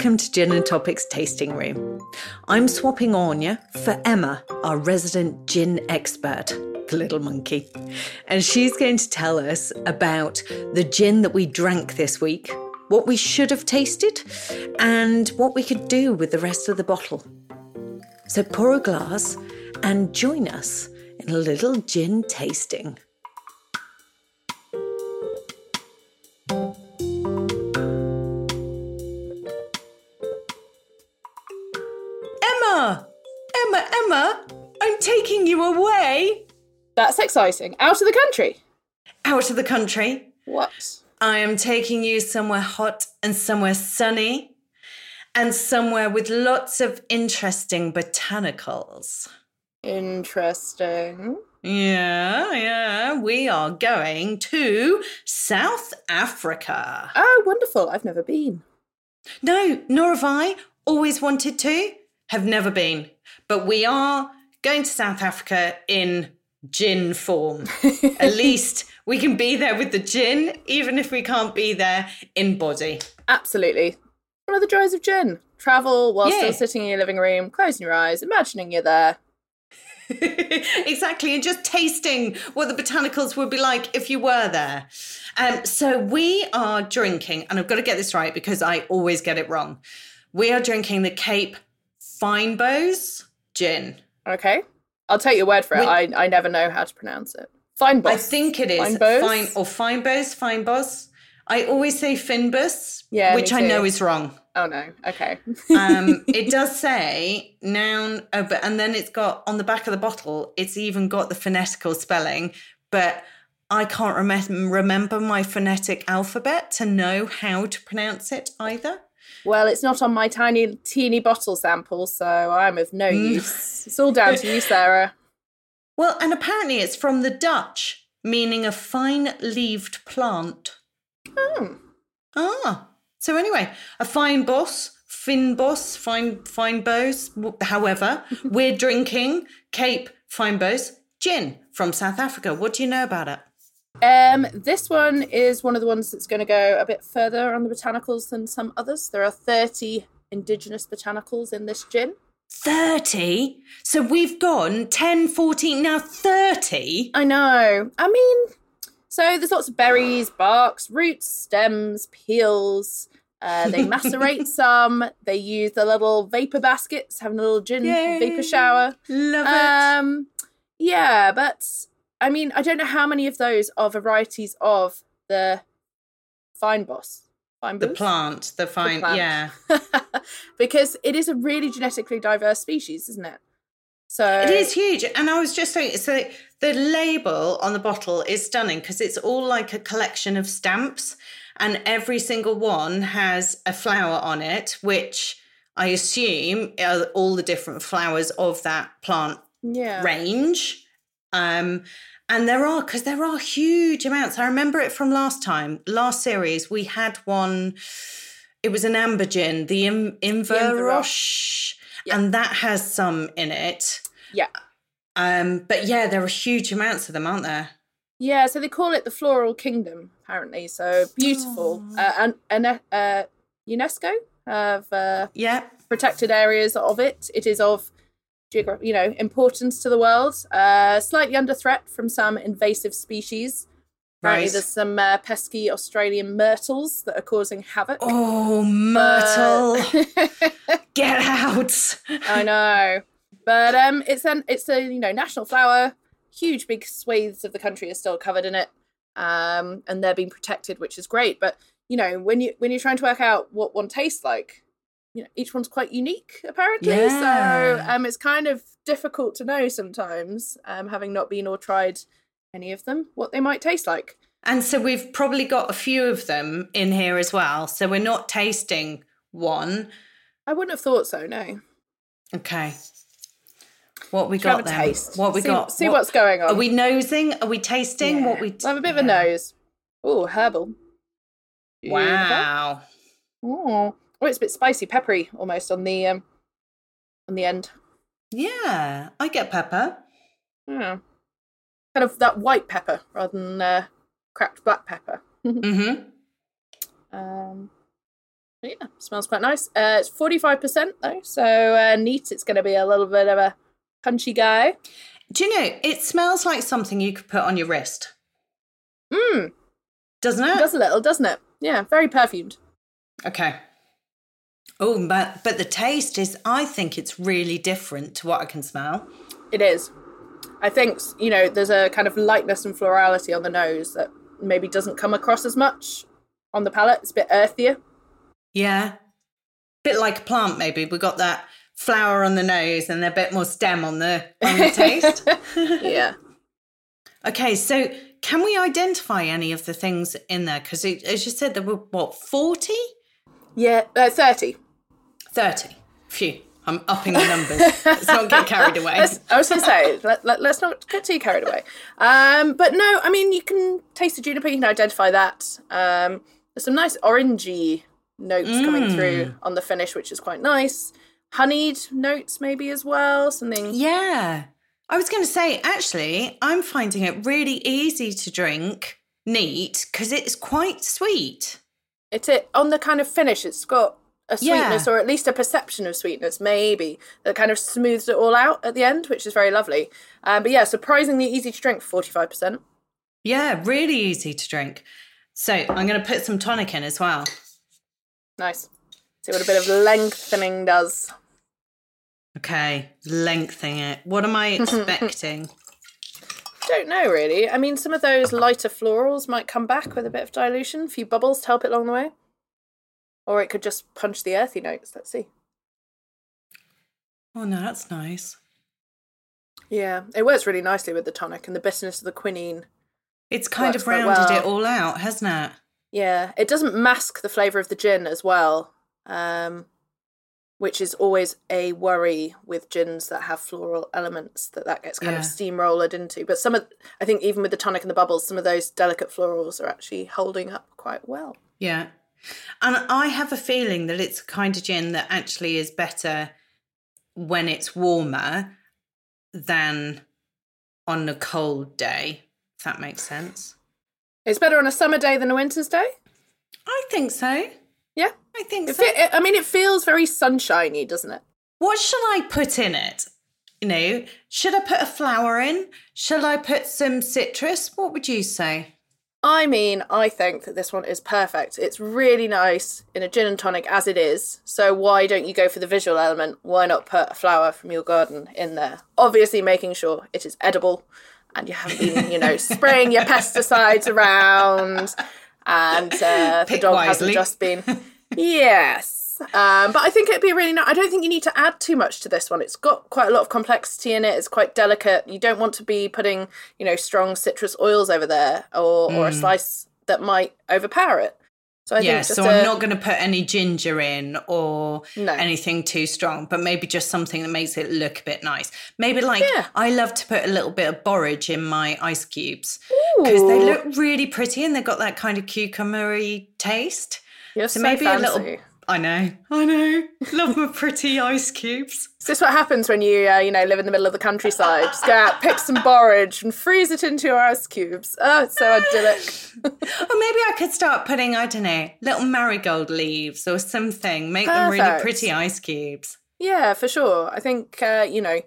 Welcome to Gin and Topics Tasting Room. I'm swapping Anya for Emma, our resident gin expert, the little monkey. And she's going to tell us about the gin that we drank this week, what we should have tasted, and what we could do with the rest of the bottle. So pour a glass and join us in a little gin tasting. That's exciting. Out of the country. Out of the country. What? I am taking you somewhere hot and somewhere sunny and somewhere with lots of interesting botanicals. Interesting. Yeah, yeah. We are going to South Africa. Oh, wonderful. I've never been. No, nor have I. Always wanted to, have never been. But we are going to South Africa in gin form. At least we can be there with the gin, even if we can't be there in body. Absolutely. One of the joys of gin. Travel while Yeah. still sitting in your living room, closing your eyes, imagining you're there. exactly, and just tasting what the botanicals would be like if you were there. Um, so we are drinking, and I've got to get this right because I always get it wrong. We are drinking the Cape Fynbos gin. Okay. I'll take your word for it. I, I never know how to pronounce it. Fine. I think it is fine or Finebows. I always say Finbus, Yeah, which I know is wrong. Oh no. Okay. um, it does say noun, oh, but and then it's got on the back of the bottle. It's even got the phonetical spelling, but I can't rem- remember my phonetic alphabet to know how to pronounce it either. Well, it's not on my tiny, teeny bottle sample, so I'm of no Mm. use. It's all down to you, Sarah. Well, and apparently it's from the Dutch, meaning a fine-leaved plant. Oh. Ah, so anyway, a fine boss, fin boss, fine fine bows. However, we're drinking Cape Fine Bows gin from South Africa. What do you know about it? Um, this one is one of the ones that's going to go a bit further on the botanicals than some others. There are 30 indigenous botanicals in this gin. 30? So we've gone 10, 14, now 30? I know. I mean, so there's lots of berries, barks, roots, stems, peels. Uh, they macerate some. They use the little vapor baskets, having a little gin vapor shower. Love it. Um, yeah, but I mean, I don't know how many of those are varieties of the fynbos. Fine The plant, the fine, plant. yeah. because it is a really genetically diverse species, isn't it? So It is huge. And I was just saying, so the label on the bottle is stunning because it's all like a collection of stamps, and every single one has a flower on it, which I assume are all the different flowers of that plant Yeah. range. Um, and there are, because there are huge amounts. I remember it from last time, last series, we had one, it was an amber gin, the Im- Inverroche, Yeah. and that has some in it. Yeah. Um, but yeah, there are huge amounts of them, aren't there? Yeah, so they call it the Floral Kingdom, apparently. So beautiful. Uh, and and uh, UNESCO have uh, Yeah. protected areas of it. It is of geogra- you know importance to the world. Uh, slightly under threat from some invasive species. Apparently, Right. there's some uh, pesky Australian myrtles that are causing havoc. Oh, Myrtle, get out. I know, but um, it's an it's a you know national flower. Huge big swathes of the country are still covered in it, um, and they're being protected, which is great. But you know when you when you're trying to work out what one tastes like, you know each one's quite unique apparently. Yeah. So um, it's kind of difficult to know sometimes, um, having not been or tried any of them, what they might taste like. And so we've probably got a few of them in here as well. So we're not tasting one. I wouldn't have thought so. No. Okay. What we Should got then? taste. What we see, got? See What- what's going on. Are we nosing? Are we tasting? What we? I have a bit of a nose. Oh, herbal. Wow. Oh, oh, it's a bit spicy, peppery almost on the um on the end. Yeah, I get pepper. Yeah. Kind of that white pepper rather than uh, cracked black pepper. Mm-hmm. Um, Yeah, smells quite nice. Uh, it's forty five percent though, so uh, neat. It's going to be a little bit of a punchy guy. Do you know, it smells like something you could put on your wrist, Mmm, doesn't it? does a little, doesn't it? Yeah, very perfumed. Okay. Oh, but but the taste is I think it's really different to what I can smell. It is. I think you know there's a kind of lightness and florality on the nose that maybe doesn't come across as much on the palate. It's a bit earthier. Yeah. Bit like a plant maybe. We got that flower on the nose and a bit more stem on the on the taste. yeah. okay, so can we identify any of the things in there cuz as you said there were what 40? Yeah, uh, 30. 30. Phew. I'm upping the numbers. Let's not get carried away. Let's- I was going to say, let, let, us not get too carried away. Um, but no, I mean, you can taste the juniper, you can identify that. Um, there's some nice orangey notes coming through on the finish, which is quite nice. Honeyed notes, maybe as well. Something. Yeah. I was going to say, actually, I'm finding it really easy to drink neat because it's quite sweet. It's it on the kind of finish. It's got a Yeah. sweetness, or at least a perception of sweetness, maybe that kind of smooths it all out at the end, which is very lovely. Um, but yeah, surprisingly easy to drink, forty five percent. Yeah, really easy to drink. So I'm going to put some tonic in as well. Nice. See what a bit of lengthening does. Okay, lengthening it. What am I expecting? Don't know really. I mean, some of those lighter florals might come back with a bit of dilution, a few bubbles to help it along the way, or it could just punch the earthy notes. Let's see. oh, no, that's nice. Yeah, it works really nicely with the tonic and the bitterness of the quinine. It's kind of rounded it all out, hasn't it? Yeah, it doesn't mask the flavour of the gin as well, um, which is always a worry with gins that have floral elements that that gets kind of Yeah. steamrolled into. But some of, I think, even with the tonic and the bubbles, some of those delicate florals are actually holding up quite well. Yeah. And I have a feeling that it's a kind of gin that actually is better when it's warmer than on a cold day, if that makes sense. It's better on a summer day than a winter's day. I think so. Yeah, I think it so. fe- I mean, it feels very sunshiny, doesn't it? What shall I put in it? You know, should I put a flower in? Shall I put some citrus? What would you say? I mean, I think that this one is perfect. It's really nice in a gin and tonic as it is. So why don't you go for the visual element? Why not put a flower from your garden in there? Obviously, making sure it is edible and you haven't been, you know, spraying your pesticides around and uh, the dog wisely. hasn't just been. Yes. Um, but I think it'd be really nice. I don't think you need to add too much to this one. It's got quite a lot of complexity in it. It's quite delicate. You don't want to be putting, you know, strong citrus oils over there or, or a slice that might overpower it. So I yeah, so i I'm not going to put any ginger in or No. anything too strong, but maybe just something that makes it look a bit nice. Maybe like Yeah. I love to put a little bit of borage in my ice cubes because they look really pretty and they've got that kind of cucumbery taste. You're So so maybe fancy. a little. I know, I know. Love my pretty ice cubes. Is this what happens when you, uh, you know, live in the middle of the countryside? Just go out, pick some borage, and freeze it into your ice cubes. Oh, it's so idyllic. Or maybe I could start putting, I don't know, little marigold leaves or something. Make them really pretty ice cubes. Yeah, for sure. I think uh, you know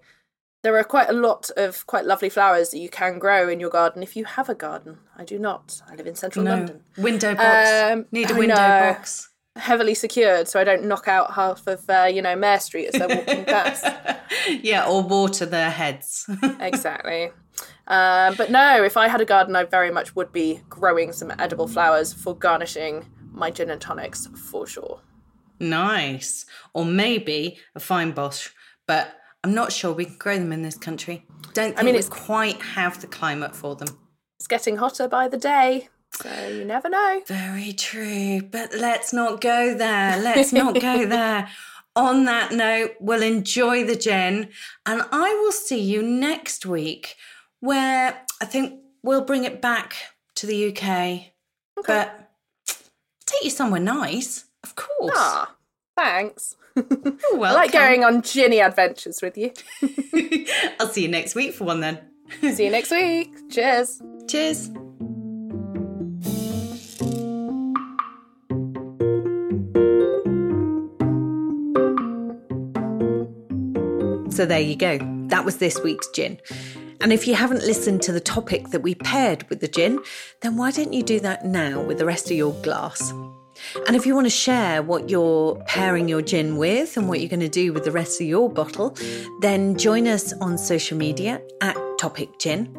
there are quite a lot of quite lovely flowers that you can grow in your garden if you have a garden. I do not. I live in central No. London, Window box. Um, Need a window box. Heavily secured, so I don't knock out half of uh, you know Mare Street as they're walking past. Yeah, or water their heads. exactly. Um, but no, if I had a garden, I very much would be growing some edible flowers for garnishing my gin and tonics for sure. nice. Or maybe a fynbos, but I'm not sure we can grow them in this country. Don't think mean, we it's- quite have the climate for them. It's getting hotter by the day, so you never know. Very true, but let's not go there. Let's not go there. On that note, we'll enjoy the gin, and I will see you next week where I think we'll bring it back to the UK. But take you somewhere nice, of course. Ah, thanks. You're welcome. I like going on ginny adventures with you. I'll see you next week for one then. See you next week. Cheers. Cheers. So there you go. That was this week's gin. And if you haven't listened to the topic that we paired with the gin, then why don't you do that now with the rest of your glass? And if you want to share what you're pairing your gin with and what you're going to do with the rest of your bottle, then join us on social media at Topic Gin.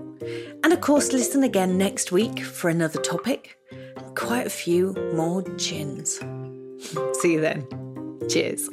And of course, listen again next week for another topic and quite a few more gins. See you then. Cheers.